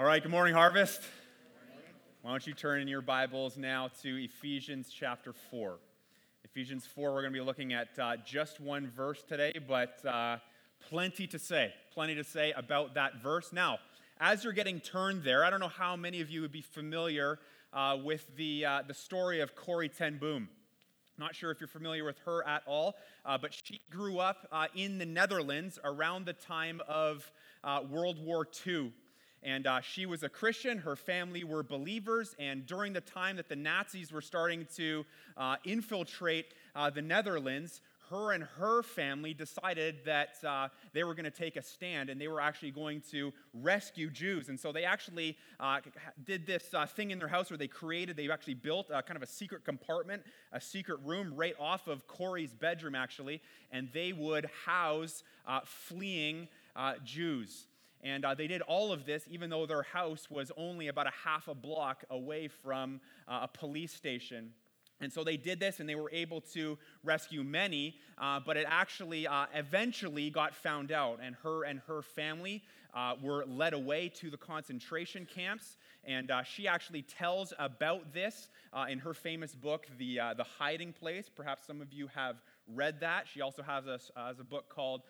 All right, good morning, Harvest. Why don't you turn in your Bibles now to Ephesians chapter 4. Ephesians 4, we're going to be looking at uh, just one verse today, but uh, plenty to say. Plenty to say about that verse. Now, as you're getting turned there, I don't know how many of you would be familiar uh, with the, uh, the story of Corrie Ten Boom. Not sure if you're familiar with her at all, uh, but she grew up uh, in the Netherlands around the time of World War II. And uh, she was a Christian. Her family were believers. And during the time that the Nazis were starting to uh, infiltrate uh, the Netherlands, her and her family decided that uh, they were going to take a stand and they were actually going to rescue Jews. And so they actually uh, did this uh, thing in their house where they created, they actually built a, kind of a secret compartment, a secret room right off of Corrie's bedroom, actually, and they would house uh, fleeing uh, Jews. And uh, they did all of this even though their house was only about a half a block away from uh, a police station. And so they did this and they were able to rescue many, uh, but it actually uh, eventually got found out. And her and her family uh, were led away to the concentration camps. And uh, she actually tells about this uh, in her famous book, the, uh, the Hiding Place. Perhaps some of you have read that. She also has a, has a book called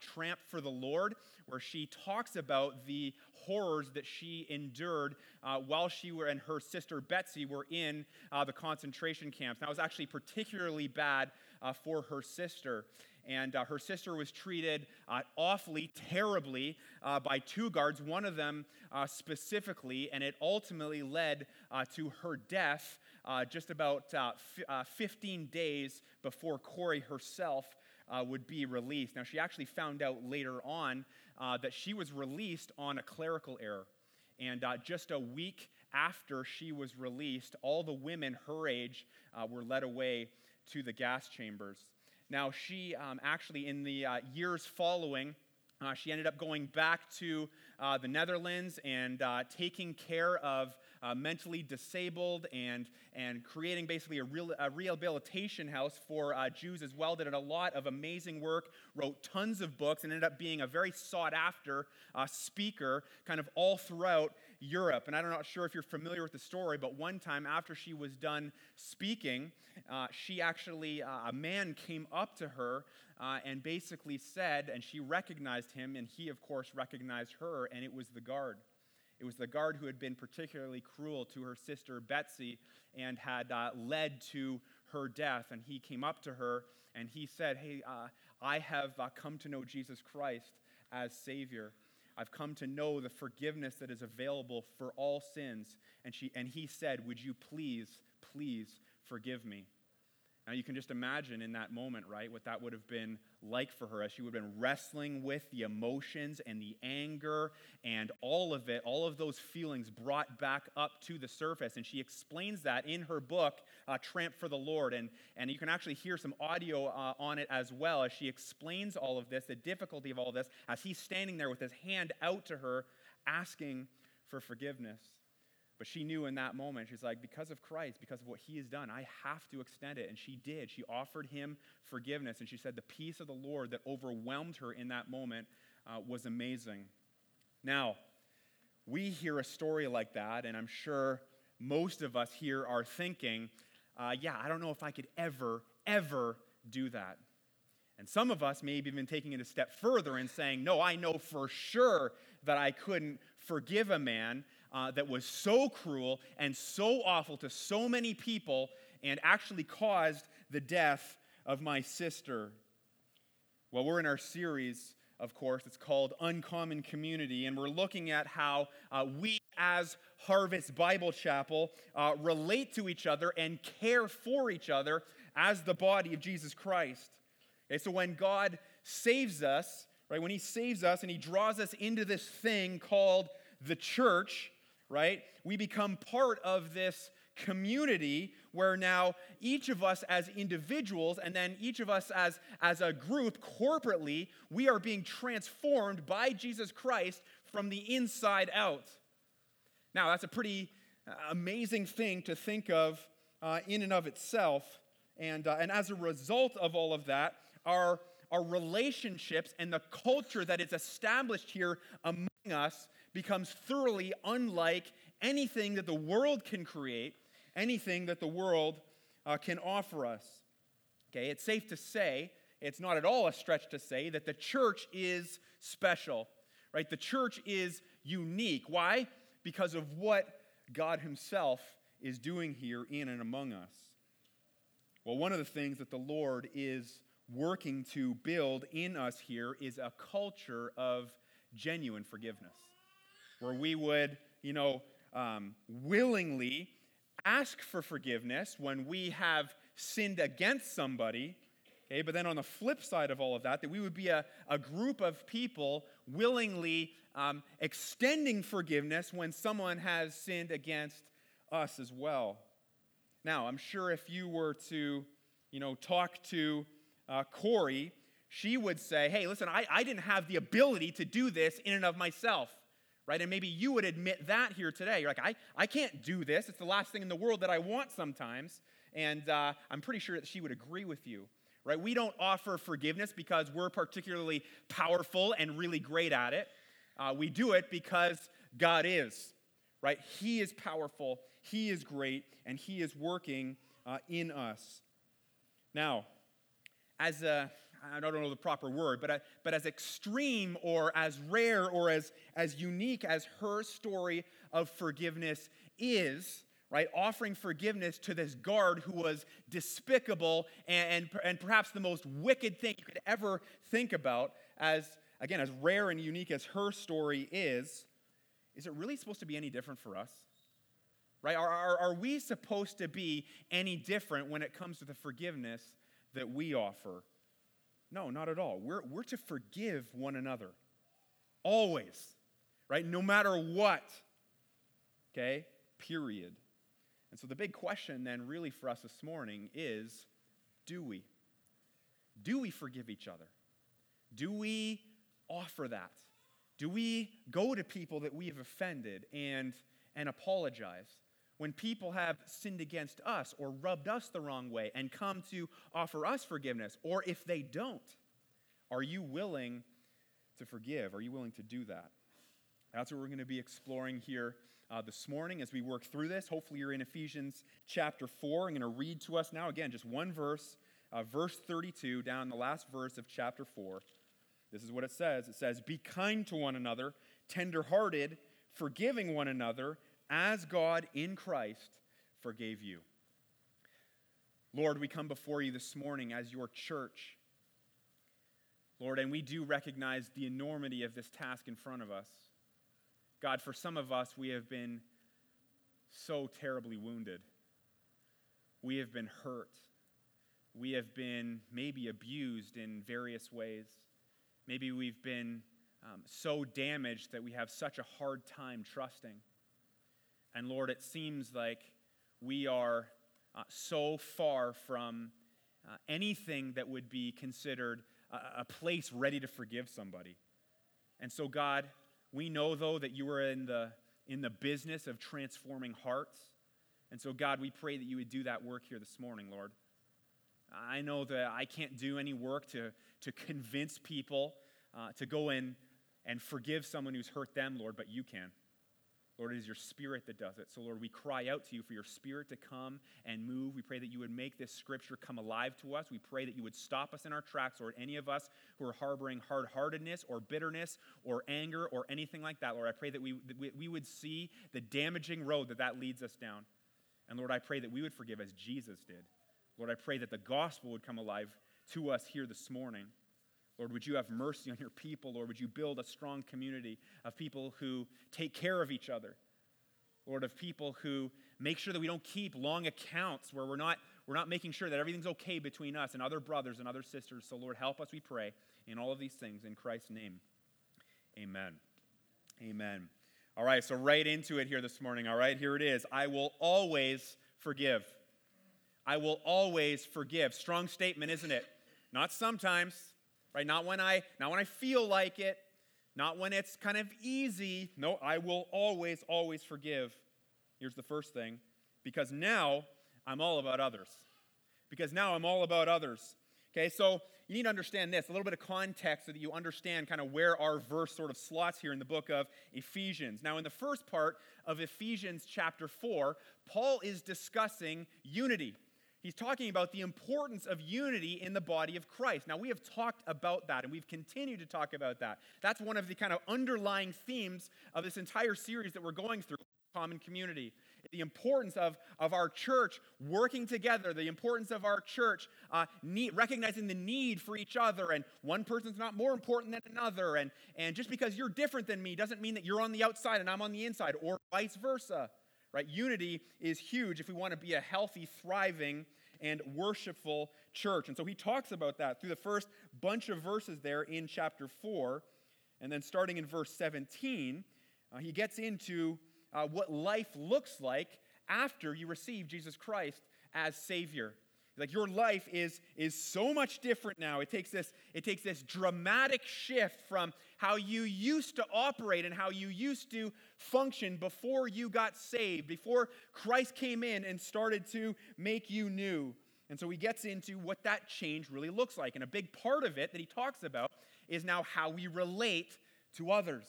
Tramp for the Lord, where she talks about the horrors that she endured uh, while she were, and her sister Betsy were in uh, the concentration camps. That was actually particularly bad uh, for her sister. And uh, her sister was treated uh, awfully, terribly uh, by two guards, one of them specifically, and it ultimately led to her death just about f- 15 days before Corrie herself uh, would be released. Now, she actually found out later on uh, that she was released on a clerical error. And uh, just a week after she was released, all the women her age uh, were led away to the gas chambers. Now, she um, actually, in the uh, years following, uh, she ended up going back to uh, the Netherlands and uh, taking care of uh, mentally disabled and, and creating basically a, real, a rehabilitation house for uh, Jews as well. Did a lot of amazing work, wrote tons of books, and ended up being a very sought after uh, speaker kind of all throughout Europe. And I'm not sure if you're familiar with the story, but one time after she was done speaking, uh, she actually, uh, a man came up to her uh, and basically said, and she recognized him, and he, of course, recognized her, and it was the guard. It was the guard who had been particularly cruel to her sister Betsy and had uh, led to her death. And he came up to her and he said, Hey, uh, I have uh, come to know Jesus Christ as Savior. I've come to know the forgiveness that is available for all sins. And, she, and he said, Would you please, please forgive me? Now, you can just imagine in that moment, right, what that would have been like for her as she would have been wrestling with the emotions and the anger and all of it, all of those feelings brought back up to the surface. And she explains that in her book, uh, Tramp for the Lord. And, and you can actually hear some audio uh, on it as well as she explains all of this, the difficulty of all this, as he's standing there with his hand out to her, asking for forgiveness. But she knew in that moment, she's like, because of Christ, because of what he has done, I have to extend it. And she did. She offered him forgiveness. And she said the peace of the Lord that overwhelmed her in that moment uh, was amazing. Now, we hear a story like that, and I'm sure most of us here are thinking, uh, yeah, I don't know if I could ever, ever do that. And some of us may have even taking it a step further and saying, no, I know for sure that I couldn't forgive a man uh, that was so cruel and so awful to so many people and actually caused the death of my sister. Well, we're in our series, of course, it's called Uncommon Community, and we're looking at how uh, we as Harvest Bible Chapel uh, relate to each other and care for each other as the body of Jesus Christ. Okay, so when God saves us, right, when He saves us and He draws us into this thing called the church, right? We become part of this community where now each of us as individuals and then each of us as, as a group corporately, we are being transformed by Jesus Christ from the inside out. Now, that's a pretty uh, amazing thing to think of uh, in and of itself. And, uh, and as a result of all of that, our, our relationships and the culture that is established here among us becomes thoroughly unlike anything that the world can create, anything that the world uh, can offer us. Okay, it's safe to say, it's not at all a stretch to say, that the church is special, right? The church is unique. Why? Because of what God Himself is doing here in and among us. Well, one of the things that the Lord is working to build in us here is a culture of genuine forgiveness, where we would, you know, um, willingly ask for forgiveness when we have sinned against somebody. Okay, but then on the flip side of all of that, that we would be a, a group of people willingly um, extending forgiveness when someone has sinned against us as well. Now, I'm sure if you were to, you know, talk to uh, Corrie, she would say, hey, listen, I, I didn't have the ability to do this in and of myself, right? And maybe you would admit that here today. You're like, I, I can't do this. It's the last thing in the world that I want sometimes. And uh, I'm pretty sure that she would agree with you, right? We don't offer forgiveness because we're particularly powerful and really great at it. Uh, we do it because God is, right? He is powerful, He is great, and He is working uh, in us. Now, as a I don't know the proper word, but, but as extreme or as rare or as, as unique as her story of forgiveness is, right? Offering forgiveness to this guard who was despicable and, and, and perhaps the most wicked thing you could ever think about, as, again, as rare and unique as her story is, is it really supposed to be any different for us? Right? Are, are, are we supposed to be any different when it comes to the forgiveness that we offer. No, not at all. We're, we're to forgive one another. Always. Right? No matter what. Okay? Period. And so the big question then, really, for us this morning is do we? Do we forgive each other? Do we offer that? Do we go to people that we have offended and, and apologize? When people have sinned against us or rubbed us the wrong way and come to offer us forgiveness? Or if they don't, are you willing to forgive? Are you willing to do that? That's what we're going to be exploring here uh, this morning as we work through this. Hopefully, you're in Ephesians chapter 4. I'm going to read to us now, again, just one verse, uh, verse 32, down the last verse of chapter 4. This is what it says it says, Be kind to one another, tenderhearted, forgiving one another as God in Christ forgave you. Lord, we come before you this morning as your church. Lord, and we do recognize the enormity of this task in front of us. God, for some of us, we have been so terribly wounded. We have been hurt. We have been maybe abused in various ways. Maybe we've been um, so damaged that we have such a hard time trusting. And Lord, it seems like we are uh, so far from uh, anything that would be considered a, a place ready to forgive somebody. And so, God, we know, though, that you are in the, in the business of transforming hearts. And so, God, we pray that you would do that work here this morning, Lord. I know that I can't do any work to, to convince people uh, to go in and forgive someone who's hurt them, Lord, but you can. Lord, it is your spirit that does it. So, Lord, we cry out to you for your spirit to come and move. We pray that you would make this scripture come alive to us. We pray that you would stop us in our tracks, Lord, any of us who are harboring hard heartedness or bitterness or anger or anything like that. Lord, I pray that we, that we would see the damaging road that that leads us down. And Lord, I pray that we would forgive as Jesus did. Lord, I pray that the gospel would come alive to us here this morning. Lord, would you have mercy on your people? Lord, would you build a strong community of people who take care of each other? Lord, of people who make sure that we don't keep long accounts where we're not, we're not making sure that everything's okay between us and other brothers and other sisters. So, Lord, help us, we pray, in all of these things. In Christ's name, amen. Amen. All right, so right into it here this morning. All right, here it is. I will always forgive. I will always forgive. Strong statement, isn't it? Not sometimes, right? Not when I not when I feel like it, not when it's kind of easy. No, I will always always forgive. Here's the first thing, because now I'm all about others. Because now I'm all about others. Okay, so you need to understand this a little bit of context so that you understand kind of where our verse sort of slots here in the book of Ephesians. Now, in the first part of Ephesians chapter 4, Paul is discussing unity. He's talking about the importance of unity in the body of Christ. Now, we have talked about that and we've continued to talk about that. That's one of the kind of underlying themes of this entire series that we're going through common community the importance of, of our church working together, the importance of our church uh, need, recognizing the need for each other, and one person's not more important than another. And, and just because you're different than me doesn't mean that you're on the outside and I'm on the inside, or vice versa. Right? Unity is huge if we want to be a healthy, thriving, and worshipful church. And so he talks about that through the first bunch of verses there in chapter 4. And then starting in verse 17, uh, he gets into uh, what life looks like after you receive Jesus Christ as Savior. Like your life is, is so much different now. It takes, this, it takes this dramatic shift from how you used to operate and how you used to function before you got saved, before Christ came in and started to make you new. And so he gets into what that change really looks like. And a big part of it that he talks about is now how we relate to others,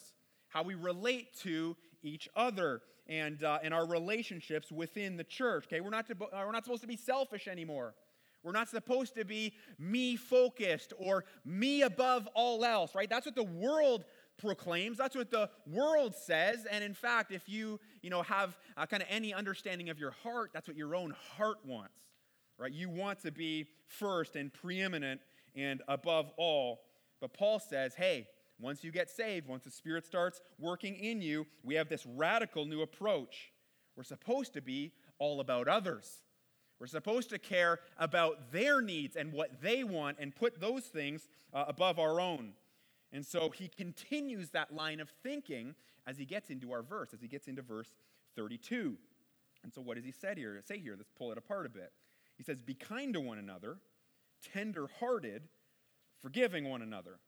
how we relate to each other and, uh, and our relationships within the church. Okay, we're not, to, uh, we're not supposed to be selfish anymore. We're not supposed to be me focused or me above all else, right? That's what the world proclaims. That's what the world says. And in fact, if you, you know, have uh, kind of any understanding of your heart, that's what your own heart wants, right? You want to be first and preeminent and above all. But Paul says, hey, once you get saved, once the Spirit starts working in you, we have this radical new approach. We're supposed to be all about others. We're supposed to care about their needs and what they want and put those things uh, above our own. And so he continues that line of thinking as he gets into our verse, as he gets into verse 32. And so what does he say here? Say here, let's pull it apart a bit. He says, "Be kind to one another, tender-hearted, forgiving one another."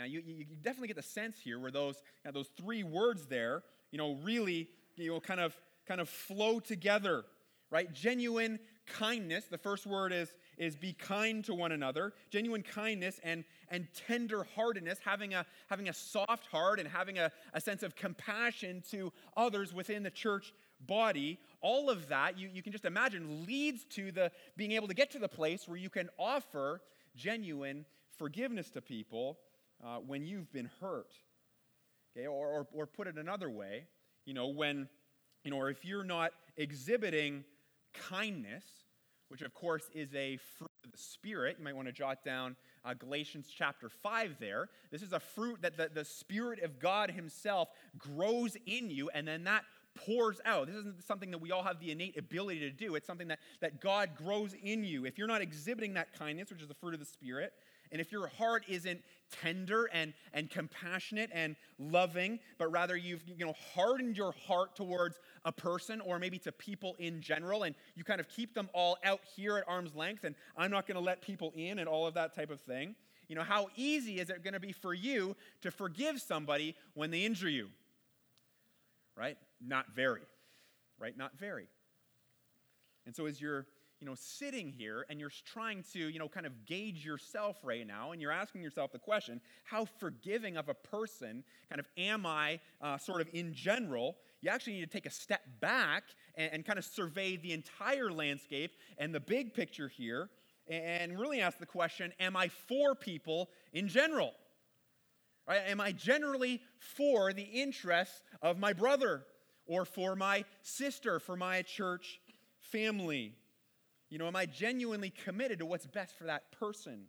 Now, you, you definitely get the sense here where those, you know, those three words there, you know, really, you know, kind of, kind of flow together, right? Genuine kindness, the first word is, is be kind to one another. Genuine kindness and, and tender-heartedness, having a, having a soft heart and having a, a sense of compassion to others within the church body, all of that, you, you can just imagine, leads to the being able to get to the place where you can offer genuine forgiveness to people uh, when you've been hurt. Okay, or, or, or put it another way, you know, when, you know, or if you're not exhibiting kindness, which of course is a fruit of the Spirit, you might want to jot down uh, Galatians chapter 5 there. This is a fruit that the, the Spirit of God Himself grows in you, and then that pours out. This isn't something that we all have the innate ability to do. It's something that, that God grows in you. If you're not exhibiting that kindness, which is the fruit of the Spirit, and if your heart isn't tender and, and compassionate and loving, but rather you've you know, hardened your heart towards a person or maybe to people in general, and you kind of keep them all out here at arm's length, and I'm not going to let people in and all of that type of thing. You know, how easy is it going to be for you to forgive somebody when they injure you? Right? Not very. Right? Not very. And so as you're you know, sitting here and you're trying to, you know, kind of gauge yourself right now, and you're asking yourself the question, how forgiving of a person kind of am I, uh, sort of in general? You actually need to take a step back and, and kind of survey the entire landscape and the big picture here, and really ask the question, am I for people in general? Right? Am I generally for the interests of my brother or for my sister, for my church family? You know, am I genuinely committed to what's best for that person?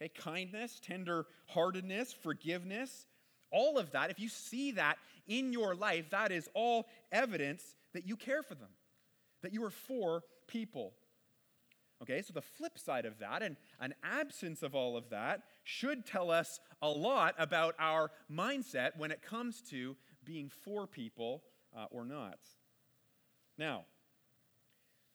Okay, kindness, tender heartedness, forgiveness, all of that, if you see that in your life, that is all evidence that you care for them, that you are for people. Okay, so the flip side of that, and an absence of all of that, should tell us a lot about our mindset when it comes to being for people uh, or not. Now,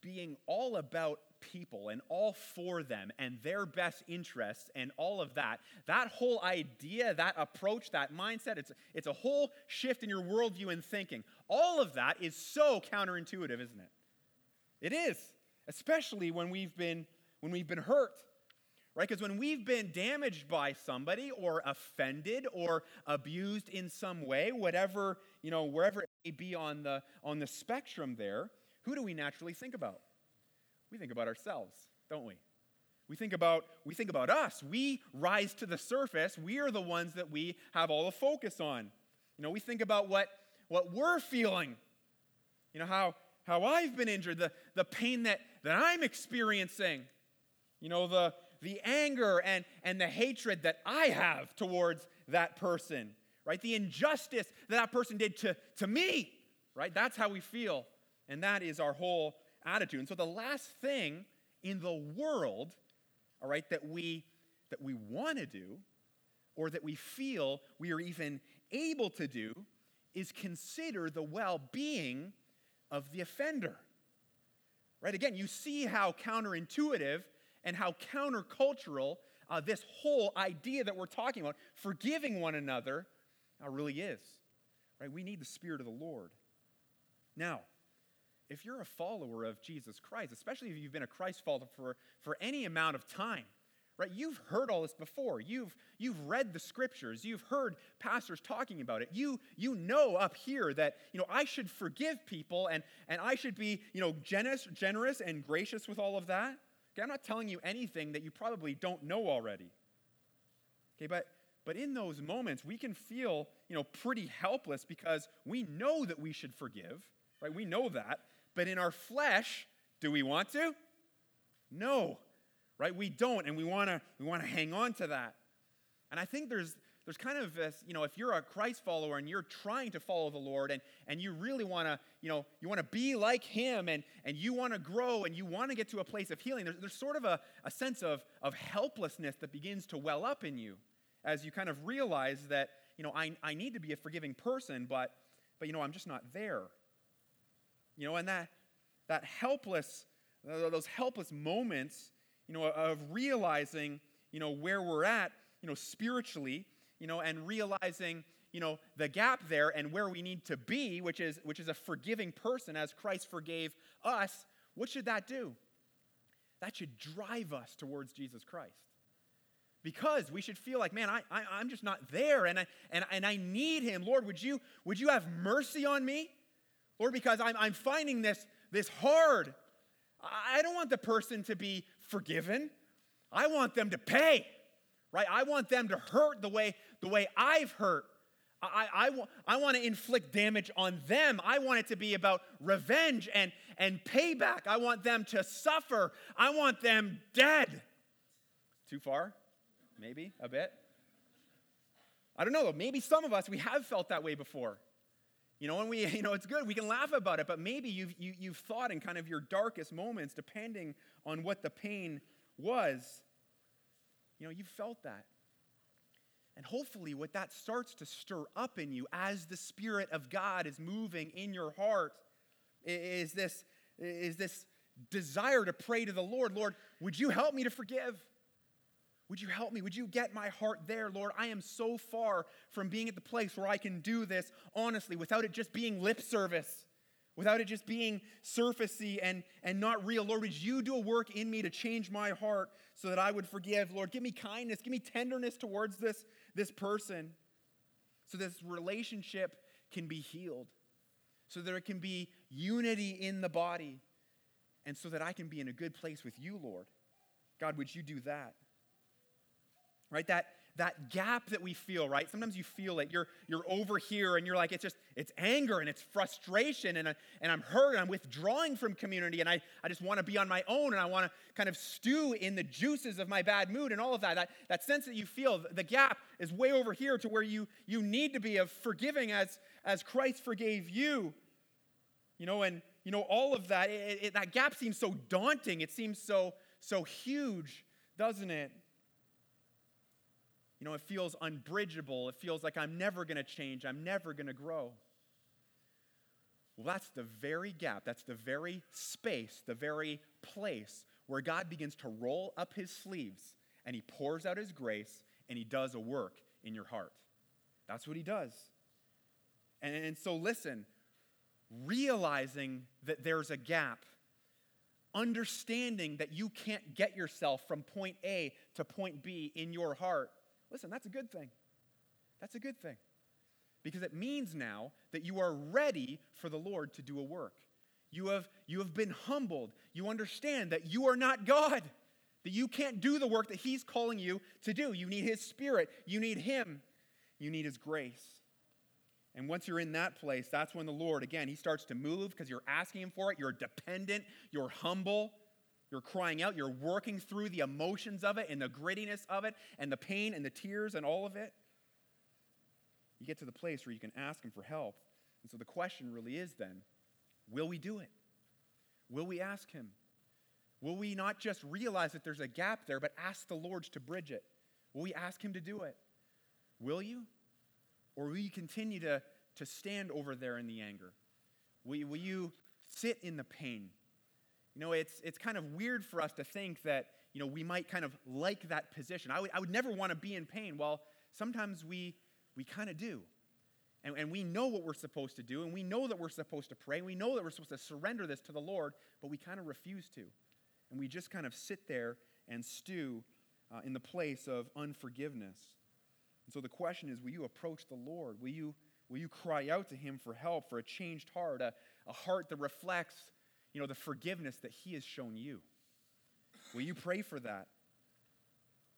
being all about people and all for them and their best interests and all of that, that whole idea, that approach, that mindset, it's, it's a whole shift in your worldview and thinking. All of that is so counterintuitive, isn't it? It is, especially when we've been, when we've been hurt. right? Because when we've been damaged by somebody or offended or abused in some way, whatever, you know, wherever it may be on the, on the spectrum there, who do we naturally think about? We think about ourselves, don't we? We think about, we think about us. We rise to the surface. We are the ones that we have all the focus on. You know, we think about what, what we're feeling. You know, how, how I've been injured, the, the pain that, that I'm experiencing. You know, the, the anger and, and the hatred that I have towards that person, right? The injustice that that person did to, to me, right? That's how we feel. And that is our whole attitude. And so the last thing in the world, all right, that we that we want to do or that we feel we are even able to do is consider the well-being of the offender. Right? Again, you see how counterintuitive and how countercultural uh, this whole idea that we're talking about, forgiving one another, uh, really is. Right? We need the Spirit of the Lord. Now, if you're a follower of Jesus Christ, especially if you've been a Christ follower for, for any amount of time, right? You've heard all this before. You've, you've read the scriptures. You've heard pastors talking about it. You, you know up here that, you know, I should forgive people and, and I should be, you know, generous, generous and gracious with all of that. Okay, I'm not telling you anything that you probably don't know already. Okay, but but in those moments, we can feel, you know, pretty helpless because we know that we should forgive, right? We know that. But in our flesh, do we want to? No. Right? We don't, and we want to we want to hang on to that. And I think there's there's kind of this, you know, if you're a Christ follower and you're trying to follow the Lord and, and you really want to, you know, you want to be like him and, and you want to grow and you want to get to a place of healing, there's, there's sort of a, a sense of, of helplessness that begins to well up in you as you kind of realize that, you know, I, I need to be a forgiving person, but, but, you know, I'm just not there. You know, and that, that helpless, those helpless moments, you know, of realizing, you know, where we're at, you know, spiritually, you know, and realizing, you know, the gap there and where we need to be, which is, which is a forgiving person as Christ forgave us, what should that do? That should drive us towards Jesus Christ. Because we should feel like, man, I, I, am just not there and I, and, and I need him. Lord, would you, would you have mercy on me? Lord, because I'm, I'm finding this, this hard. I don't want the person to be forgiven. I want them to pay right? I want them to hurt the way, the way I've hurt. I, I, I want to inflict damage on them. I want it to be about revenge and, and payback. I want them to suffer. I want them dead. Too far? Maybe a bit. I don't know though. Maybe some of us, we have felt that way before. You know, and we, you know, it's good. We can laugh about it, but maybe you've, you, have you have thought in kind of your darkest moments, depending on what the pain was, you know, you've felt that. And hopefully, what that starts to stir up in you as the Spirit of God is moving in your heart is this, is this desire to pray to the Lord Lord, would you help me to forgive? Would you help me? Would you get my heart there, Lord? I am so far from being at the place where I can do this honestly without it just being lip service without it just being surfacey and, and not real. Lord, would you do a work in me to change my heart so that I would forgive? Lord, give me kindness, give me tenderness towards this, this person so this relationship can be healed, so there can be unity in the body, and so that I can be in a good place with you, Lord. God, would you do that? Right? That that gap that we feel, right? Sometimes you feel it. You're, you're over here and you're like, it's just, it's anger and it's frustration and, I, and I'm hurt and I'm withdrawing from community and I, I just want to be on my own and I want to kind of stew in the juices of my bad mood and all of that. That, that sense that you feel, the gap is way over here to where you, you need to be of forgiving as, as Christ forgave you. You know, and, you know, all of that, it, it, that gap seems so daunting. It seems so, so huge, doesn't it? You know, it feels unbridgeable. It feels like I'm never going to change. I'm never going to grow. Well, that's the very gap. That's the very space, the very place where God begins to roll up his sleeves and he pours out his grace and he does a work in your heart. That's what he does. And, and so, listen, realizing that there's a gap, understanding that you can't get yourself from point A to point B in your heart, listen, that's a good thing. That's a good thing. Because it means now that you are ready for the Lord to do a work. You have, you have been humbled. You understand that you are not God, that you can't do the work that He's calling you to do. You need His Spirit, you need Him, you need His grace. And once you're in that place, that's when the Lord, again, He starts to move because you're asking Him for it. You're dependent, you're humble, you're crying out, you're working through the emotions of it and the grittiness of it and the pain and the tears and all of it. You get to the place where you can ask Him for help. And so the question really is then will we do it? Will we ask Him? Will we not just realize that there's a gap there, but ask the Lord to bridge it? Will we ask Him to do it? Will you? Or will you continue to, to stand over there in the anger? Will, will you sit in the pain? You know, it's, it's kind of weird for us to think that, you know, we might kind of like that position. I would, I would never want to be in pain. Well, sometimes we, we kind of do. And, and we know what we're supposed to do, and we know that we're supposed to pray, we know that we're supposed to surrender this to the Lord, but we kind of refuse to. And we just kind of sit there and stew uh, in the place of unforgiveness. And so the question is will you approach the Lord? Will you, will you cry out to Him for help, for a changed heart, a, a heart that reflects you know, the forgiveness that He has shown you? Will you pray for that?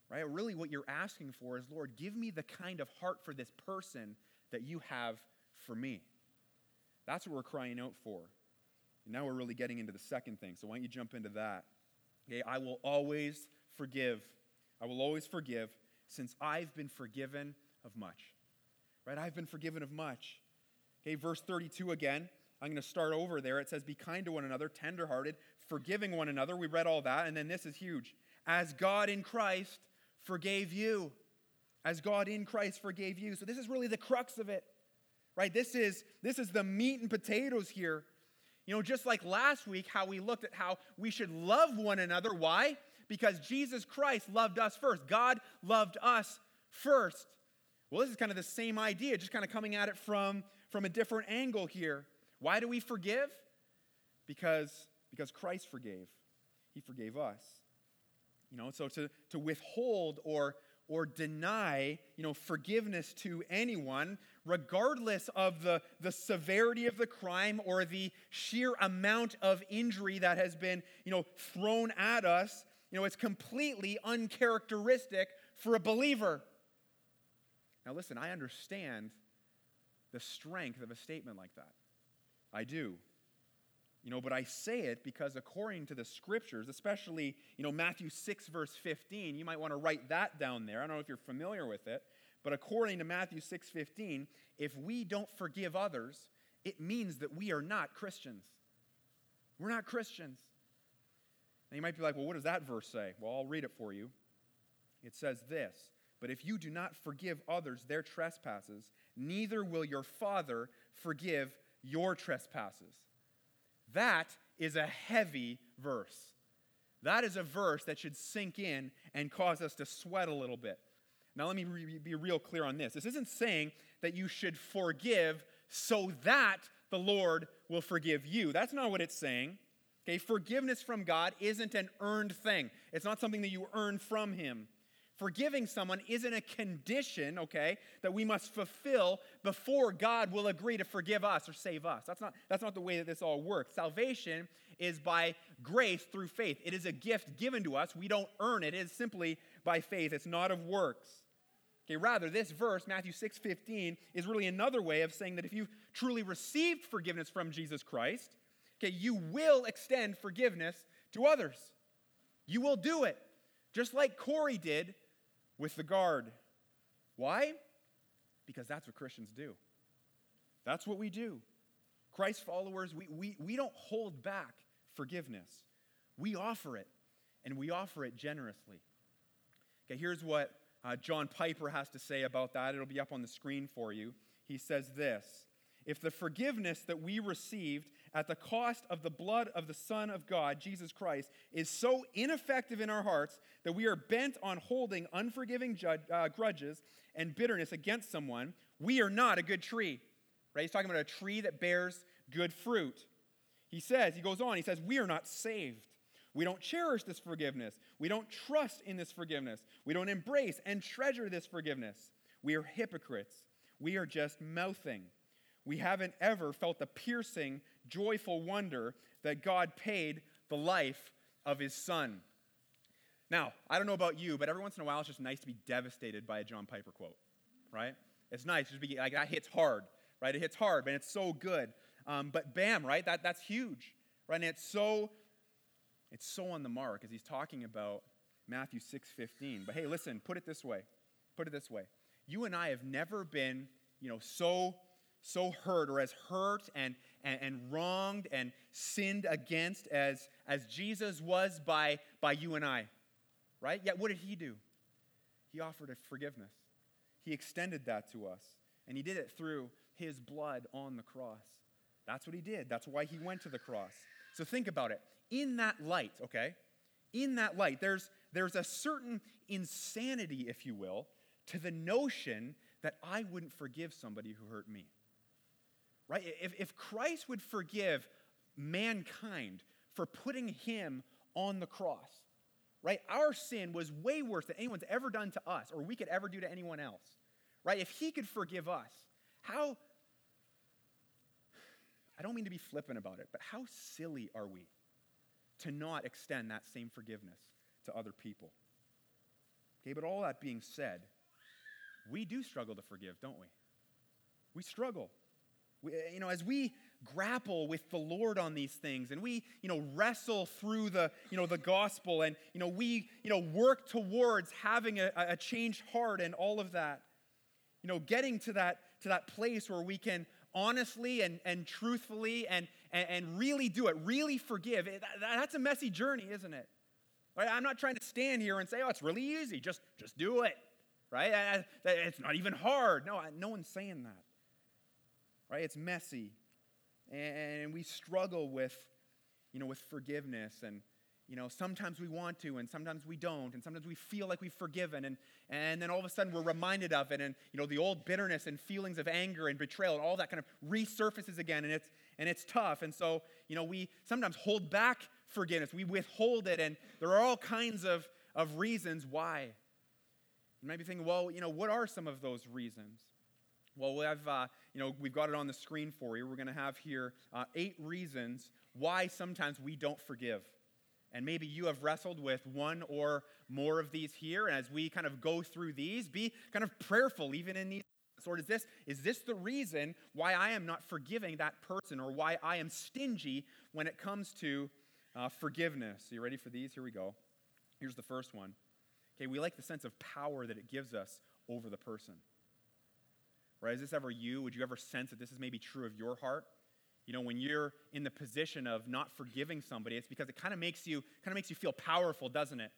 Right? Really, what you're asking for is, Lord, give me the kind of heart for this person that you have for me. That's what we're crying out for. And now we're really getting into the second thing. So why don't you jump into that? Okay, I will always forgive. I will always forgive since I've been forgiven of much. Right? I've been forgiven of much. Okay, verse 32 again. I'm going to start over there. It says, Be kind to one another, tenderhearted, forgiving one another. We read all that. And then this is huge. As God in Christ forgave you. As God in Christ forgave you. So this is really the crux of it. Right? This is, this is the meat and potatoes here. You know, just like last week, how we looked at how we should love one another. Why? because Jesus Christ loved us first. God loved us first. Well, this is kind of the same idea, just kind of coming at it from, from a different angle here. Why do we forgive? Because, because Christ forgave. He forgave us. You know, so to, to withhold or, or deny, you know, forgiveness to anyone, regardless of the, the severity of the crime or the sheer amount of injury that has been, you know, thrown at us, you know, it's completely uncharacteristic for a believer. Now, listen, I understand the strength of a statement like that. I do. You know, but I say it because according to the scriptures, especially, you know, Matthew 6, verse 15, you might want to write that down there. I don't know if you're familiar with it, but according to Matthew 6, 15, if we don't forgive others, it means that we are not Christians. We're not Christians. And you might be like, well, what does that verse say? Well, I'll read it for you. It says this But if you do not forgive others their trespasses, neither will your Father forgive your trespasses. That is a heavy verse. That is a verse that should sink in and cause us to sweat a little bit. Now, let me re- be real clear on this. This isn't saying that you should forgive so that the Lord will forgive you. That's not what it's saying. Okay, forgiveness from God isn't an earned thing. It's not something that you earn from Him. Forgiving someone isn't a condition, okay, that we must fulfill before God will agree to forgive us or save us. That's not, that's not the way that this all works. Salvation is by grace through faith. It is a gift given to us. We don't earn it. It is simply by faith. It's not of works. Okay, rather, this verse, Matthew 6 15, is really another way of saying that if you've truly received forgiveness from Jesus Christ, okay, you will extend forgiveness to others. You will do it, just like Corrie did with the guard. Why? Because that's what Christians do. That's what we do. Christ followers, we, we, we don't hold back forgiveness. We offer it, and we offer it generously. Okay, here's what uh, John Piper has to say about that. It'll be up on the screen for you. He says this if the forgiveness that we received at the cost of the blood of the Son of God, Jesus Christ, is so ineffective in our hearts that we are bent on holding unforgiving uh, grudges and bitterness against someone, we are not a good tree. Right? He's talking about a tree that bears good fruit. He says, he goes on, he says, we are not saved. We don't cherish this forgiveness. We don't trust in this forgiveness. We don't embrace and treasure this forgiveness. We are hypocrites. We are just mouthing. We haven't ever felt the piercing, joyful wonder that God paid the life of his son. Now, I don't know about you, but every once in a while it's just nice to be devastated by a John Piper quote, right? It's nice Just be like that hits hard, right? It hits hard, man. It's so good. Um, but bam, right? That, that's huge, right? And it's so, it's so on the mark as he's talking about Matthew 6:15. But hey, listen, put it this way. Put it this way. You and I have never been, you know, so so hurt or as hurt and, and, and, wronged and sinned against as, as Jesus was by, by you and I. Right? Yet what did he do? He offered a forgiveness. He extended that to us. And he did it through his blood on the cross. That's what he did. That's why he went to the cross. So think about it. In that light, okay? In that light, there's, there's a certain insanity, if you will, to the notion that I wouldn't forgive somebody who hurt me right? If, if Christ would forgive mankind for putting him on the cross, right? Our sin was way worse than anyone's ever done to us or we could ever do to anyone else, right? If he could forgive us, how, I don't mean to be flippant about it, but how silly are we to not extend that same forgiveness to other people? Okay, but all that being said, we do struggle to forgive, don't we? We struggle. We, eh, you know, as we grapple with the Lord on these things and we, you know, wrestle through the, you know, the gospel and, you know, we, you know, work towards having a, a changed heart and all of that, you know, getting to that, to that place where we can honestly and, and truthfully and, and, and really do it, really forgive. Eh, that, that's a messy journey, isn't it? Right? I'm not trying to stand here and say, oh, it's really easy. Just, just do it. Right? Eh, eh, it's not even hard. No, no one's saying that right? It's messy. And we struggle with, you know, with forgiveness. And, you know, sometimes we want to, and sometimes we don't. And sometimes we feel like we've forgiven. And, and then all of a sudden we're reminded of it. And, you know, the old bitterness and feelings of anger and betrayal and all that kind of resurfaces again. And it's, and it's tough. And so, you know, we sometimes hold back forgiveness. We withhold it. And there are all kinds of, of reasons why. You might be thinking, well, you know, what are some of those reasons? Well, we have, uh, you know, we've got it on the screen for you. We're going to have here uh, eight reasons why sometimes we don't forgive. And maybe you have wrestled with one or more of these here. And as we kind of go through these, be kind of prayerful, even in these. Or is this, is this the reason why I am not forgiving that person or why I am stingy when it comes to uh, forgiveness? Are you ready for these? Here we go. Here's the first one. Okay, we like the sense of power that it gives us over the person. Right? Is this ever you? Would you ever sense that this is maybe true of your heart? You know, when you're in the position of not forgiving somebody, it's because it kind of makes you kind of makes you feel powerful, doesn't it?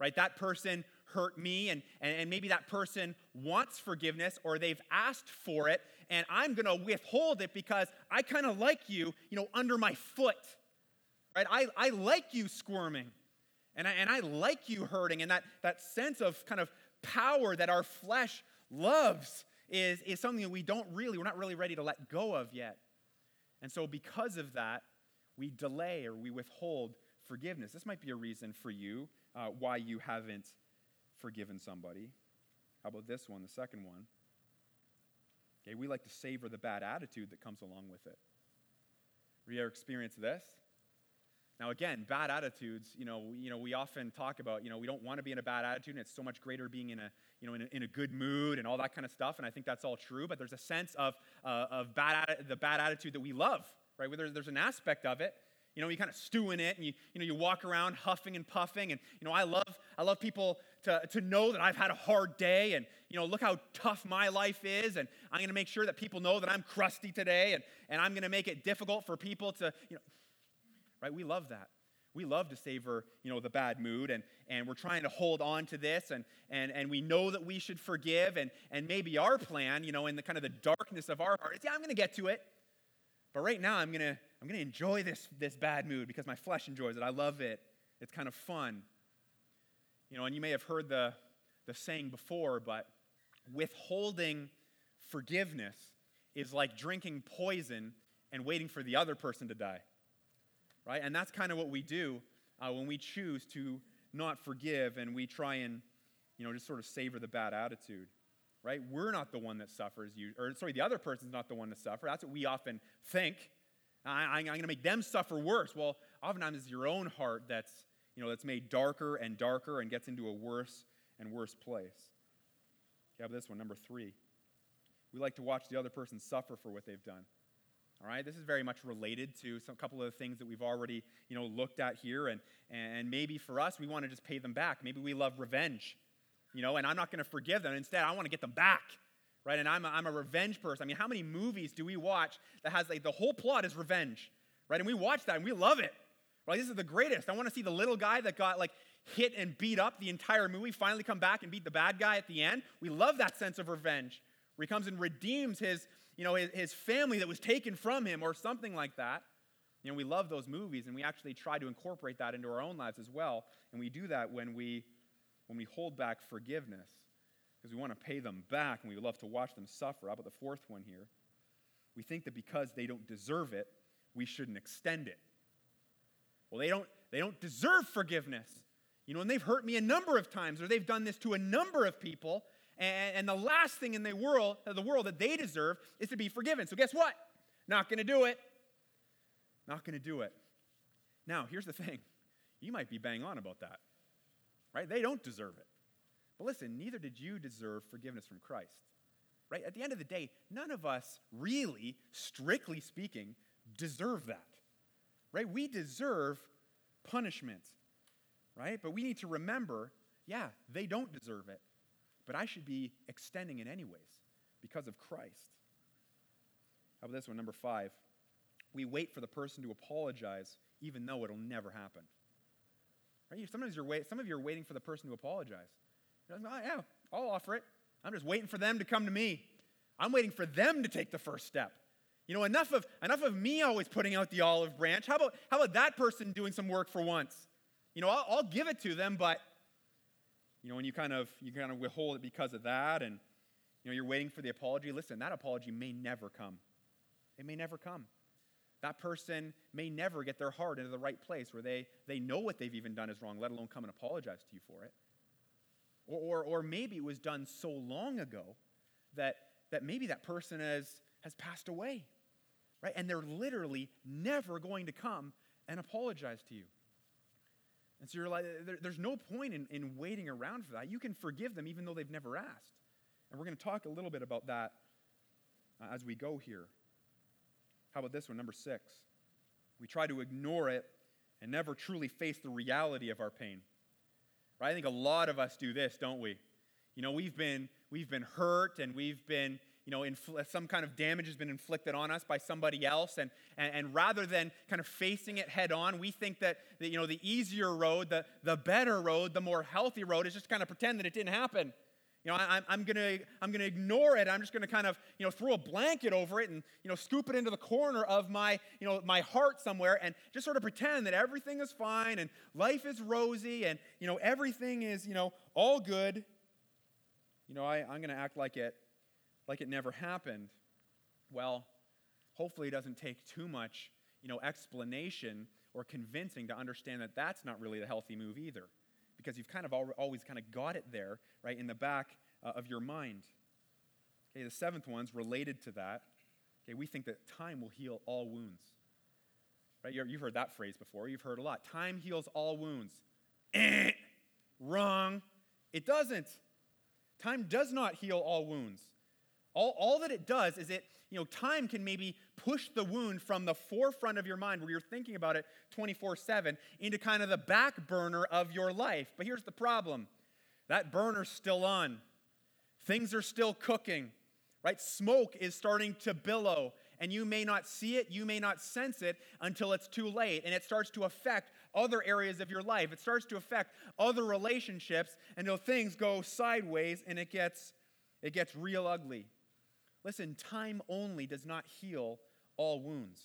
Right? That person hurt me, and, and, and maybe that person wants forgiveness or they've asked for it, and I'm gonna withhold it because I kind of like you, you know, under my foot. Right? I, I like you squirming. And I, and I like you hurting, and that, that sense of kind of power that our flesh loves is, is something that we don't really, we're not really ready to let go of yet. And so, because of that, we delay or we withhold forgiveness. This might be a reason for you uh, why you haven't forgiven somebody. How about this one, the second one? Okay, we like to savor the bad attitude that comes along with it. Have you ever experienced this? Now, again, bad attitudes, you know, you know, we often talk about, you know, we don't want to be in a bad attitude, and it's so much greater being in a, you know, in a, in a good mood and all that kind of stuff, and I think that's all true, but there's a sense of, uh, of bad, the bad attitude that we love, right? Where there's, there's an aspect of it, you know, you kind of stew in it, and you, you know, you walk around huffing and puffing, and, you know, I love, I love people to, to know that I've had a hard day, and, you know, look how tough my life is, and I'm going to make sure that people know that I'm crusty today, and, and I'm going to make it difficult for people to, you know, right? We love that. We love to savor, you know, the bad mood, and, and we're trying to hold on to this, and, and, and we know that we should forgive, and, and maybe our plan, you know, in the kind of the darkness of our heart is, yeah, I'm going to get to it. But right now, I'm going to I'm going to enjoy this, this bad mood because my flesh enjoys it. I love it. It's kind of fun. You know, and you may have heard the, the saying before, but withholding forgiveness is like drinking poison and waiting for the other person to die right? And that's kind of what we do uh, when we choose to not forgive and we try and, you know, just sort of savor the bad attitude, right? We're not the one that suffers, you, or sorry, the other person's not the one to suffer. That's what we often think. I, am going to make them suffer worse. Well, oftentimes it's your own heart that's, you know, that's made darker and darker and gets into a worse and worse place. Okay, this one, number three. We like to watch the other person suffer for what they've done. All right, this is very much related to some couple of the things that we've already, you know, looked at here, and and maybe for us, we want to just pay them back. Maybe we love revenge, you know, and I'm not going to forgive them. Instead, I want to get them back, right? And I'm a, I'm a revenge person. I mean, how many movies do we watch that has like the whole plot is revenge, right? And we watch that and we love it, right? This is the greatest. I want to see the little guy that got like hit and beat up the entire movie finally come back and beat the bad guy at the end. We love that sense of revenge, where he comes and redeems his you know, his, his family that was taken from him or something like that. You know, we love those movies and we actually try to incorporate that into our own lives as well. And we do that when we when we hold back forgiveness because we want to pay them back and we love to watch them suffer. How about the fourth one here? We think that because they don't deserve it, we shouldn't extend it. Well, they don't they don't deserve forgiveness. You know, and they've hurt me a number of times or they've done this to a number of people and, the last thing in the world, the world that they deserve is to be forgiven. So guess what? Not going to do it. Not going to do it. Now, here's the thing. You might be bang on about that. Right? They don't deserve it. But listen, neither did you deserve forgiveness from Christ. Right? At the end of the day, none of us really, strictly speaking, deserve that. Right? We deserve punishment. Right? But we need to remember, yeah, they don't deserve it but I should be extending it anyways because of Christ. How about this one, number five? We wait for the person to apologize even though it'll never happen. Right? Sometimes you're wait, some of you are waiting for the person to apologize. You're like, oh, yeah, I'll offer it. I'm just waiting for them to come to me. I'm waiting for them to take the first step. You know, enough of, enough of me always putting out the olive branch. How about, how about that person doing some work for once? You know, I'll, I'll give it to them, but you know, when you kind of you kind of withhold it because of that, and you know you're waiting for the apology. Listen, that apology may never come. It may never come. That person may never get their heart into the right place where they, they know what they've even done is wrong, let alone come and apologize to you for it. Or, or, or maybe it was done so long ago that, that maybe that person has, has passed away, right? And they're literally never going to come and apologize to you. And so you're like, there, there's no point in, in waiting around for that. You can forgive them even though they've never asked. And we're going to talk a little bit about that uh, as we go here. How about this one, number six? We try to ignore it and never truly face the reality of our pain. Right? I think a lot of us do this, don't we? You know, we've been, we've been hurt and we've been you know, infl- uh, some kind of damage has been inflicted on us by somebody else. And, and, and, rather than kind of facing it head on, we think that, that, you know, the easier road, the, the better road, the more healthy road is just kind of pretend that it didn't happen. You know, I, I'm going to I'm gonna ignore it. I'm just going to kind of, you know, throw a blanket over it and, you know, scoop it into the corner of my, you know, my heart somewhere and just sort of pretend that everything is fine and life is rosy and, you know, everything is, you know, all good. You know, I, I'm going to act like it like it never happened, well, hopefully it doesn't take too much, you know, explanation or convincing to understand that that's not really the healthy move either, because you've kind of always kind of got it there, right, in the back uh, of your mind. Okay, the seventh one's related to that. Okay, we think that time will heal all wounds. Right? You've heard that phrase before. You've heard a lot. Time heals all wounds. Eh, wrong. It doesn't. Time does not heal all wounds. All, all that it does is it, you know, time can maybe push the wound from the forefront of your mind where you're thinking about it 24 7 into kind of the back burner of your life. But here's the problem that burner's still on, things are still cooking, right? Smoke is starting to billow. And you may not see it, you may not sense it until it's too late. And it starts to affect other areas of your life. It starts to affect other relationships until things go sideways and it gets, it gets real ugly. Listen, time only does not heal all wounds.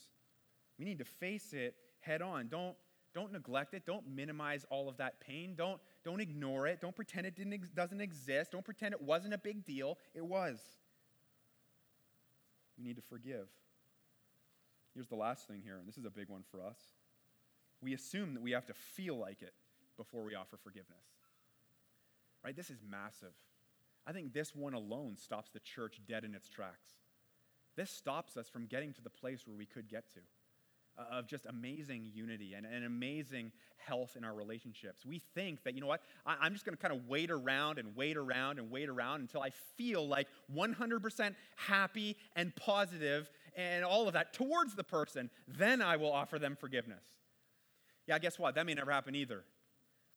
We need to face it head on. Don't, don't neglect it. Don't minimize all of that pain. Don't, don't ignore it. Don't pretend it didn't, doesn't exist. Don't pretend it wasn't a big deal. It was. We need to forgive. Here's the last thing here, and this is a big one for us. we assume that we have to feel like it before we offer forgiveness. Right? This is massive. I think this one alone stops the church dead in its tracks. This stops us from getting to the place where we could get to uh, of just amazing unity and, and amazing health in our relationships. We think that, you know what, I, am just going to kind of wait around and wait around and wait around until I feel like 100% happy and positive and all of that towards the person. Then I will offer them forgiveness. Yeah, guess what? That may never happen either.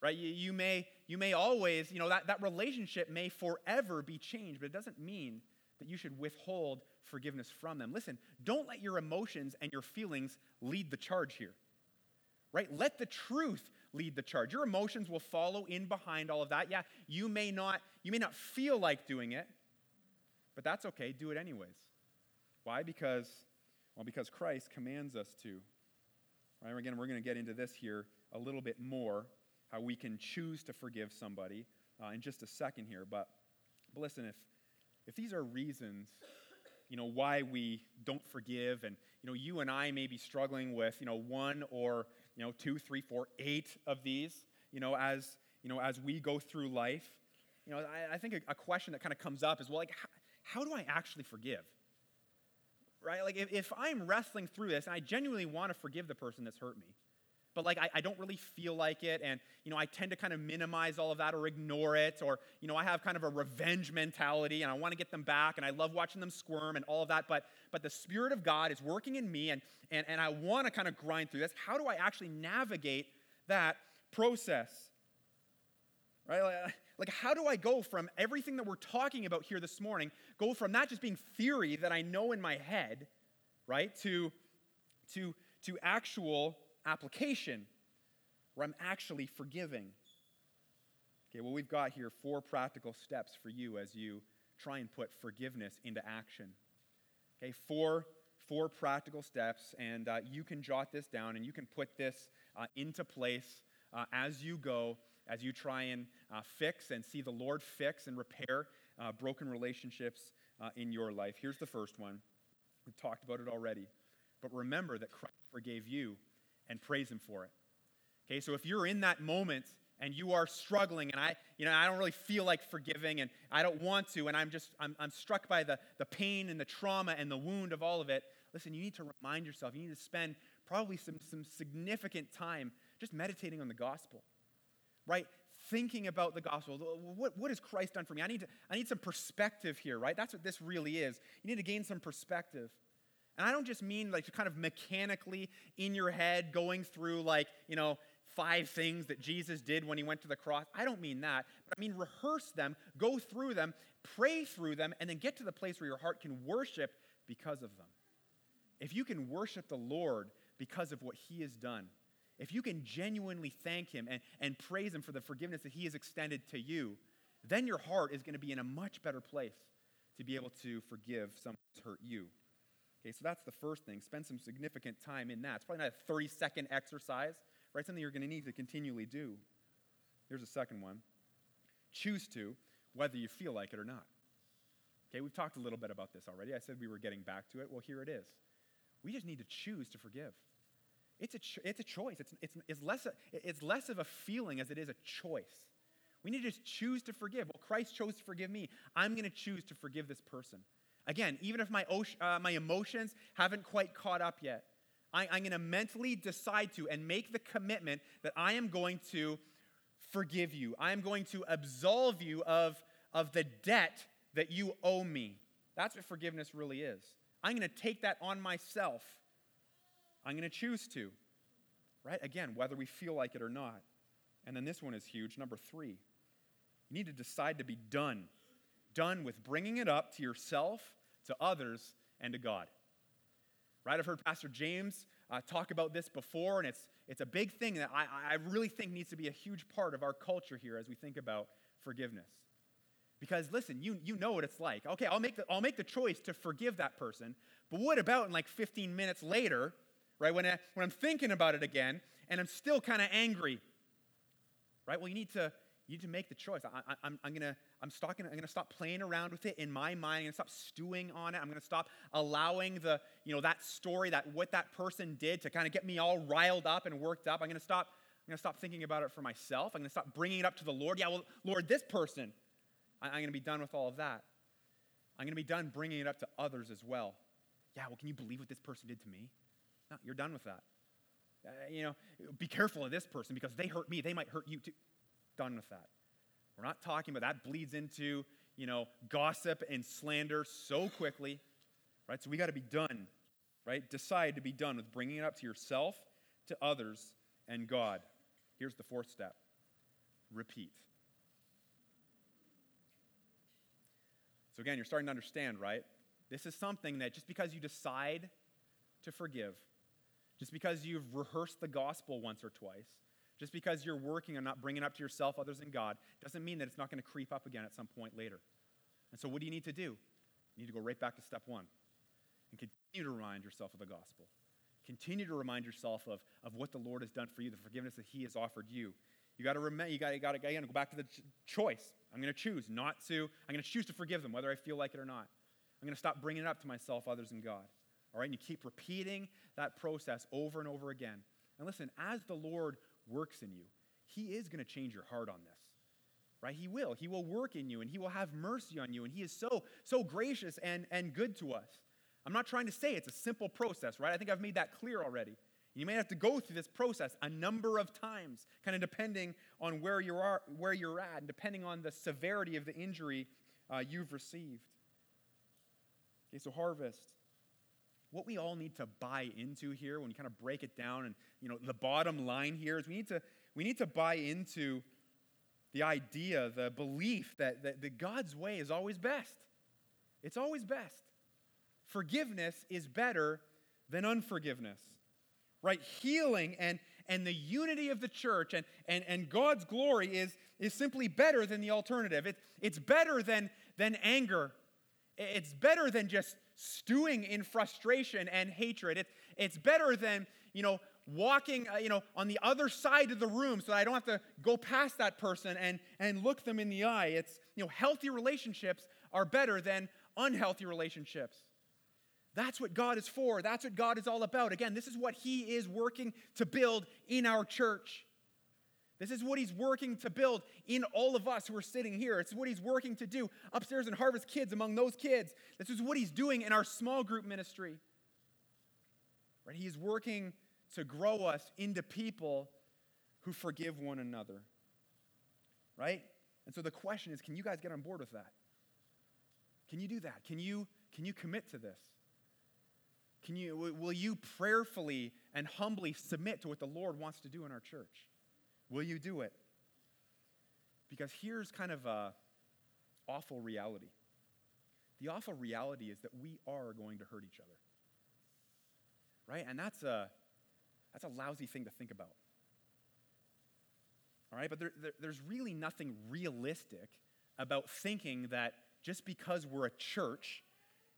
Right? You, you, may, you may always, you know, that, that relationship may forever be changed, but it doesn't mean that you should withhold forgiveness from them. Listen, don't let your emotions and your feelings lead the charge here. Right? Let the truth lead the charge. Your emotions will follow in behind all of that. Yeah, you may not you may not feel like doing it, but that's okay. Do it anyways. Why? Because well, because Christ commands us to. Right? Again, we're going to get into this here a little bit more, how we can choose to forgive somebody uh, in just a second here. But, but listen, if if these are reasons you know, why we don't forgive. And, you know, you and I may be struggling with, you know, one or, you know, two, three, four, eight of these, you know, as, you know, as we go through life. You know, I, I think a, a, question that kind of comes up is, well, like, how, how do I actually forgive? Right? Like, if, if I'm wrestling through this and I genuinely want to forgive the person that's hurt me, but like I, I, don't really feel like it and you know i tend to kind of minimize all of that or ignore it or you know i have kind of a revenge mentality and i want to get them back and i love watching them squirm and all of that but but the spirit of god is working in me and and, and i want to kind of grind through this. How do i actually navigate that process? Right like how do i go from everything that we're talking about here this morning go from not just being theory that i know in my head right to to to actual application where I'm actually forgiving. Okay, well, we've got here four practical steps for you as you try and put forgiveness into action. Okay, four, four practical steps, and uh, you can jot this down and you can put this uh, into place uh, as you go, as you try and uh, fix and see the Lord fix and repair uh, broken relationships uh, in your life. Here's the first one. We've talked about it already. But remember that Christ forgave you and praise Him for it. Okay, so if you're in that moment and you are struggling and I, you know, I don't really feel like forgiving and I don't want to and I'm just, I'm, I'm struck by the, the pain and the trauma and the wound of all of it, listen, you need to remind yourself, you need to spend probably some, some significant time just meditating on the gospel, right? Thinking about the gospel. What, what has Christ done for me? I need, to, I need some perspective here, right? That's what this really is. You need to gain some perspective. And I don't just mean like kind of mechanically in your head going through like, you know, five things that Jesus did when he went to the cross. I don't mean that. But I mean rehearse them, go through them, pray through them, and then get to the place where your heart can worship because of them. If you can worship the Lord because of what he has done, if you can genuinely thank him and, and praise him for the forgiveness that he has extended to you, then your heart is going to be in a much better place to be able to forgive someone who's hurt you. Okay, so that's the first thing. Spend some significant time in that. It's probably not a 30 second exercise, right? Something you're going to need to continually do. Here's a second one choose to, whether you feel like it or not. Okay, we've talked a little bit about this already. I said we were getting back to it. Well, here it is. We just need to choose to forgive. It's a, cho- it's a choice. It's, it's, it's, less a, it's less of a feeling as it is a choice. We need to just choose to forgive. Well, Christ chose to forgive me. I'm going to choose to forgive this person. Again, even if my, uh, my emotions haven't quite caught up yet, I, I'm going to mentally decide to and make the commitment that I am going to forgive you. I am going to absolve you of, of the debt that you owe me. That's what forgiveness really is. I'm going to take that on myself. I'm going to choose to. Right? Again, whether we feel like it or not. And then this one is huge. Number three, you need to decide to be done. Done with bringing it up to yourself to others, and to God. Right? I've heard Pastor James uh, talk about this before, and it's, it's a big thing that I, I really think needs to be a huge part of our culture here as we think about forgiveness. Because listen, you, you know what it's like. Okay, I'll make, the, I'll make the choice to forgive that person, but what about in like 15 minutes later, right, when, I, when I'm thinking about it again and I'm still kind of angry? Right? Well, you need to, you need to make the choice. I, am I'm gonna, I'm, stalking, I'm gonna stop playing around with it in my mind. I'm gonna stop stewing on it. I'm gonna stop allowing the, you know, that story, that what that person did to kind of get me all riled up and worked up. I'm gonna stop, I'm gonna stop thinking about it for myself. I'm gonna stop bringing it up to the Lord. Yeah, well, Lord, this person, I, I'm gonna be done with all of that. I'm gonna be done bringing it up to others as well. Yeah, well, can you believe what this person did to me? No, you're done with that. Uh, you know, be careful of this person because they hurt me. They might hurt you too. Done with that. We're not talking about that bleeds into, you know, gossip and slander so quickly, right? So we got to be done, right? Decide to be done with bringing it up to yourself, to others, and God. Here's the fourth step repeat. So again, you're starting to understand, right? This is something that just because you decide to forgive, just because you've rehearsed the gospel once or twice, just because you're working on not bringing up to yourself others and God, doesn't mean that it's not going to creep up again at some point later. And so, what do you need to do? You need to go right back to step one and continue to remind yourself of the gospel. Continue to remind yourself of, of what the Lord has done for you, the forgiveness that He has offered you. You got to remember. You got to go back to the ch- choice. I'm going to choose not to. I'm going to choose to forgive them, whether I feel like it or not. I'm going to stop bringing it up to myself, others, and God. All right, and you keep repeating that process over and over again. And listen, as the Lord works in you, He is going to change your heart on this. Right? He will. He will work in you and He will have mercy on you. And He is so, so gracious and, and good to us. I'm not trying to say it's a simple process, right? I think I've made that clear already. You may have to go through this process a number of times, kind of depending on where you are, where you're at, and depending on the severity of the injury uh, you've received. Okay, so harvest. What we all need to buy into here, when you kind of break it down, and you know, the bottom line here is we need to we need to buy into the idea, the belief that, that, that God's way is always best. It's always best. Forgiveness is better than unforgiveness right? Healing and, and the unity of the church and, and, and God's glory is, is simply better than the alternative. It, it's better than, than anger. It's better than just stewing in frustration and hatred. It, it's better than, you know, walking, uh, you know, on the other side of the room so that I don't have to go past that person and, and look them in the eye. It's, you know, healthy relationships are better than unhealthy relationships. That's what God is for. That's what God is all about. Again, this is what He is working to build in our church. This is what He's working to build in all of us who are sitting here. It's what He's working to do upstairs in Harvest Kids among those kids. This is what He's doing in our small group ministry. Right? He is working to grow us into people who forgive one another. Right? And so the question is can you guys get on board with that? Can you do that? Can you, can you commit to this? Can you, will you prayerfully and humbly submit to what the Lord wants to do in our church? Will you do it? Because here's kind of a awful reality. The awful reality is that we are going to hurt each other. Right? And that's a, that's a lousy thing to think about. All right? But there, there, there's really nothing realistic about thinking that just because we're a church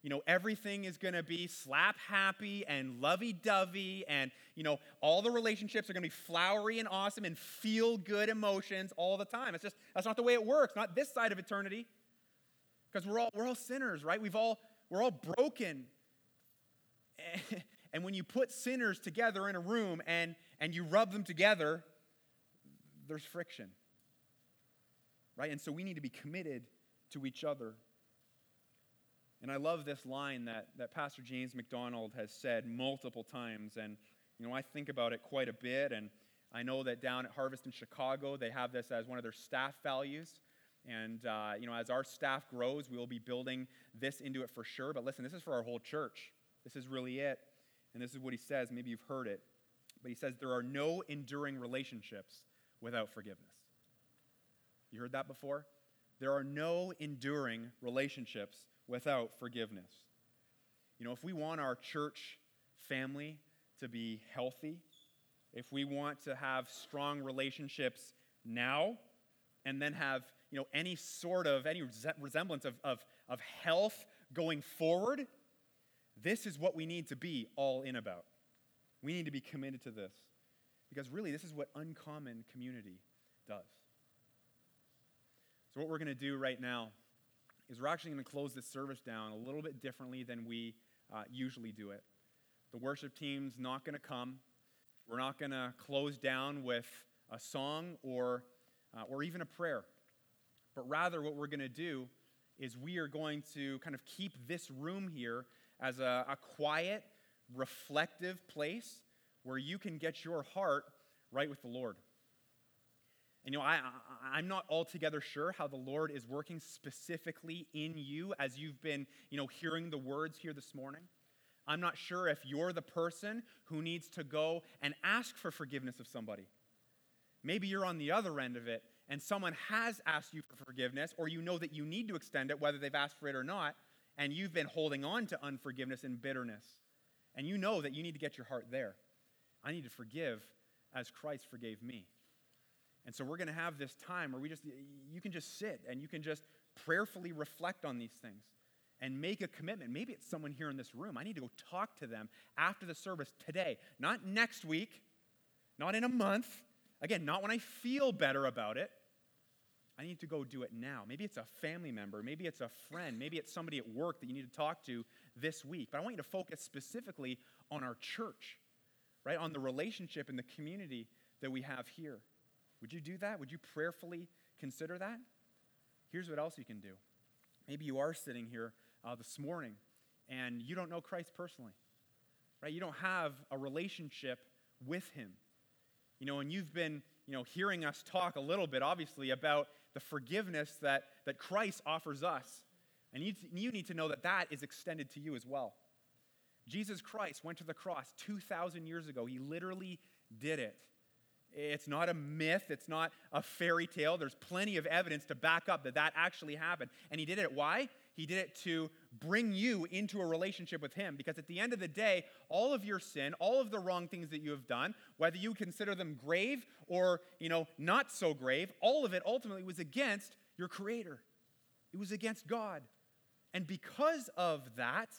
you know, everything is going to be slap happy and lovey dovey, and, you know, all the relationships are going to be flowery and awesome and feel good emotions all the time. It's just, that's not the way it works, not this side of eternity. Because we're all, we're all sinners, right? We've all, we're all broken. And when you put sinners together in a room and, and you rub them together, there's friction. Right? And so we need to be committed to each other and I love this line that, that Pastor James MacDonald has said multiple times. And, you know, I think about it quite a bit. And I know that down at Harvest in Chicago, they have this as one of their staff values. And, uh, you know, as our staff grows, we will be building this into it for sure. But listen, this is for our whole church. This is really it. And this is what he says. Maybe you've heard it. But he says, There are no enduring relationships without forgiveness. You heard that before? There are no enduring relationships without forgiveness. You know, if we want our church family to be healthy, if we want to have strong relationships now and then have you know any sort of any resemblance of, of, of health going forward this is what we need to be all in about we need to be committed to this because really this is what uncommon community does So, what we're going to do right now is we're actually going to close this service down a little bit differently than we uh, usually do it. The worship team's not going to come. We're not going to close down with a song or, uh, or even a prayer. But rather, what we're going to do is we are going to kind of keep this room here as a, a quiet, reflective place where you can get your heart right with the Lord. And you know, I, I, am not altogether sure how the Lord is working specifically in you as you've been, you know, hearing the words here this morning. I'm not sure if you're the person who needs to go and ask for forgiveness of somebody. Maybe you're on the other end of it and someone has asked you for forgiveness, or you know that you need to extend it, whether they've asked for it or not, and you've been holding on to unforgiveness and bitterness. And you know that you need to get your heart there. I need to forgive as Christ forgave me. And so we're going to have this time where we just, you can just sit and you can just prayerfully reflect on these things and make a commitment. Maybe it's someone here in this room. I need to go talk to them after the service today, not next week, not in a month. Again, not when I feel better about it. I need to go do it now. Maybe it's a family member, maybe it's a friend, maybe it's somebody at work that you need to talk to this week. But I want you to focus specifically on our church, right? On the relationship and the community that we have here. Would you do that? Would you prayerfully consider that? Here's what else you can do. Maybe you are sitting here uh, this morning and you don't know Christ personally, right? You don't have a relationship with him. You know, and you've been, you know, hearing us talk a little bit, obviously, about the forgiveness that, that Christ offers us. And you, you need to know that that is extended to you as well. Jesus Christ went to the cross 2,000 years ago. He literally did it. It's not a myth, it's not a fairy tale. There's plenty of evidence to back up that that actually happened. And he did it. Why? He did it to bring you into a relationship with Him. Because at the end of the day, all of your sin, all of the wrong things that you have done, whether you consider them grave or, you know, not so grave, all of it ultimately was against your Creator. It was against God. And because of that,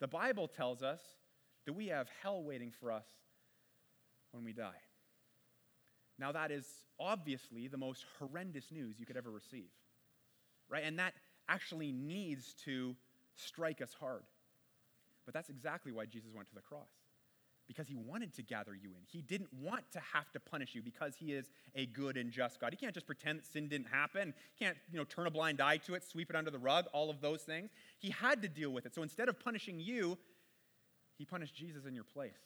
the Bible tells us that we have hell waiting for us when we die. Now, that is obviously the most horrendous news you could ever receive, right? And that actually needs to strike us hard. But that's exactly why Jesus went to the cross. Because he wanted to gather you in. He didn't want to have to punish you because he is a good and just God. He can't just pretend that sin didn't happen. He can't, you know, turn a blind eye to it, sweep it under the rug, all of those things. He had to deal with it. So instead of punishing you, he punished Jesus in your place.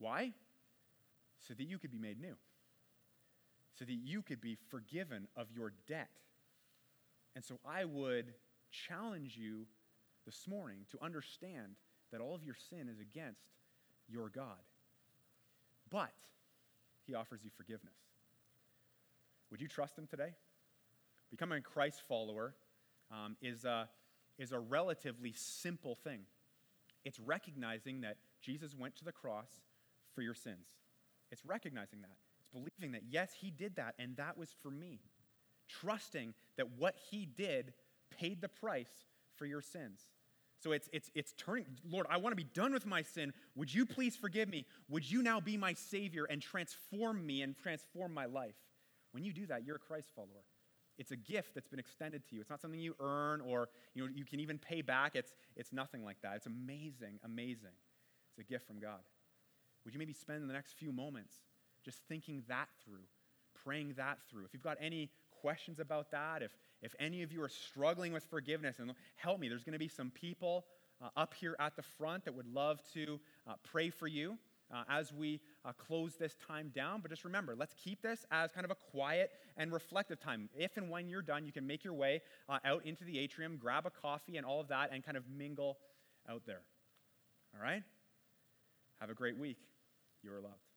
Why? So that you could be made new. So that you could be forgiven of your debt and so I would challenge you this morning to understand that all of your sin is against your God. But he offers you forgiveness. Would you trust him today? Becoming a Christ follower um, is, a, is a relatively simple thing. It's recognizing that Jesus went to the cross for your sins. It's recognizing that. It's believing that, yes, he did that, and that was for me trusting that what he did paid the price for your sins. So it's, it's, it's turning, Lord, I want to be done with my sin. Would you please forgive me? Would you now be my Savior and transform me and transform my life? When you do that, you're a Christ follower. It's a gift that's been extended to you. It's not something you earn or you, know, you can even pay back. It's, it's nothing like that. It's amazing, amazing. It's a gift from God. Would you maybe spend the next few moments just thinking that through, praying that through? If you've got any questions about that, if, if any of you are struggling with forgiveness, and help me, there's going to be some people uh, up here at the front that would love to uh, pray for you. Uh, as we uh, close this time down. But just remember, let's keep this as kind of a quiet and reflective time. If and when you're done, you can make your way uh, out into the atrium, grab a coffee and all of that, and kind of mingle out there. All right? Have a great week. You are.